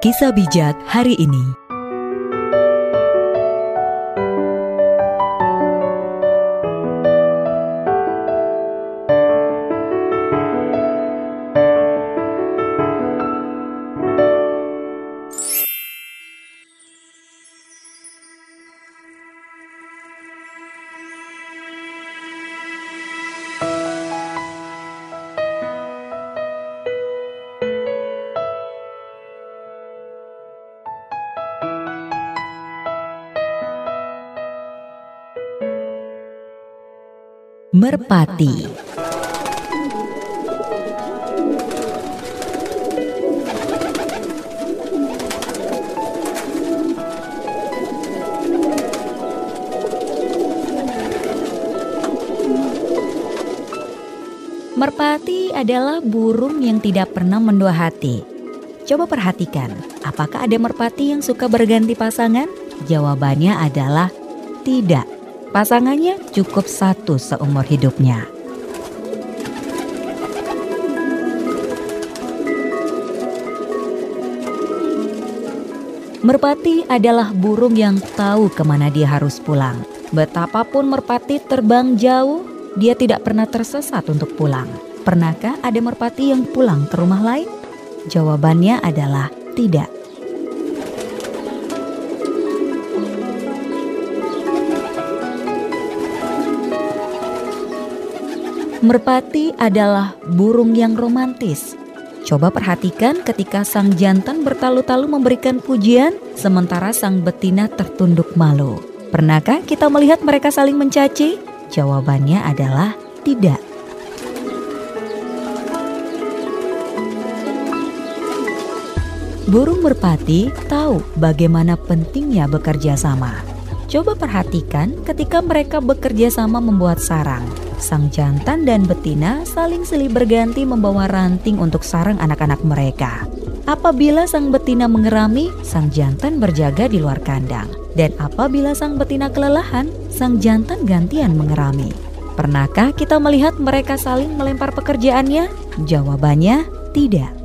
Kisah bijak hari ini. Merpati Merpati adalah burung yang tidak pernah mendua hati. Coba perhatikan, apakah ada merpati yang suka berganti pasangan? Jawabannya adalah tidak. Pasangannya cukup satu seumur hidupnya. Merpati adalah burung yang tahu ke mana dia harus pulang. Betapapun merpati terbang jauh, dia tidak pernah tersesat untuk pulang. Pernahkah ada merpati yang pulang ke rumah lain? Jawabannya adalah tidak. Merpati adalah burung yang romantis. Coba perhatikan ketika sang jantan bertalu-talu memberikan pujian, sementara sang betina tertunduk malu. Pernahkah kita melihat mereka saling mencaci? Jawabannya adalah tidak. Burung merpati tahu bagaimana pentingnya bekerja sama. Coba perhatikan ketika mereka bekerja sama membuat sarang. Sang jantan dan betina saling silih berganti membawa ranting untuk sarang anak-anak mereka. Apabila sang betina mengerami, sang jantan berjaga di luar kandang. Dan apabila sang betina kelelahan, sang jantan gantian mengerami. Pernahkah kita melihat mereka saling melempar pekerjaannya? Jawabannya tidak.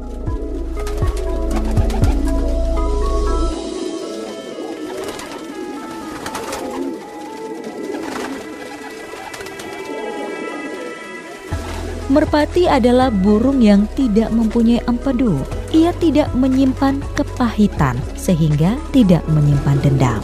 Merpati adalah burung yang tidak mempunyai empedu. Ia tidak menyimpan kepahitan sehingga tidak menyimpan dendam.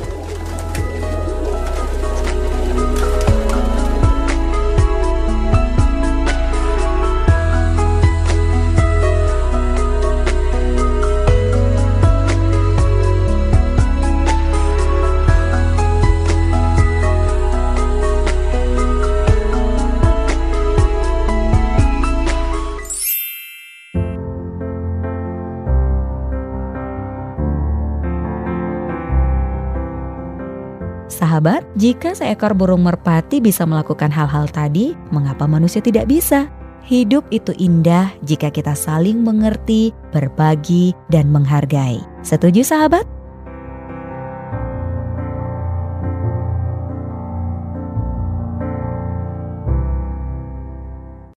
Sahabat, jika seekor burung merpati bisa melakukan hal-hal tadi, mengapa manusia tidak bisa? Hidup itu indah jika kita saling mengerti, berbagi, dan menghargai. Setuju, sahabat?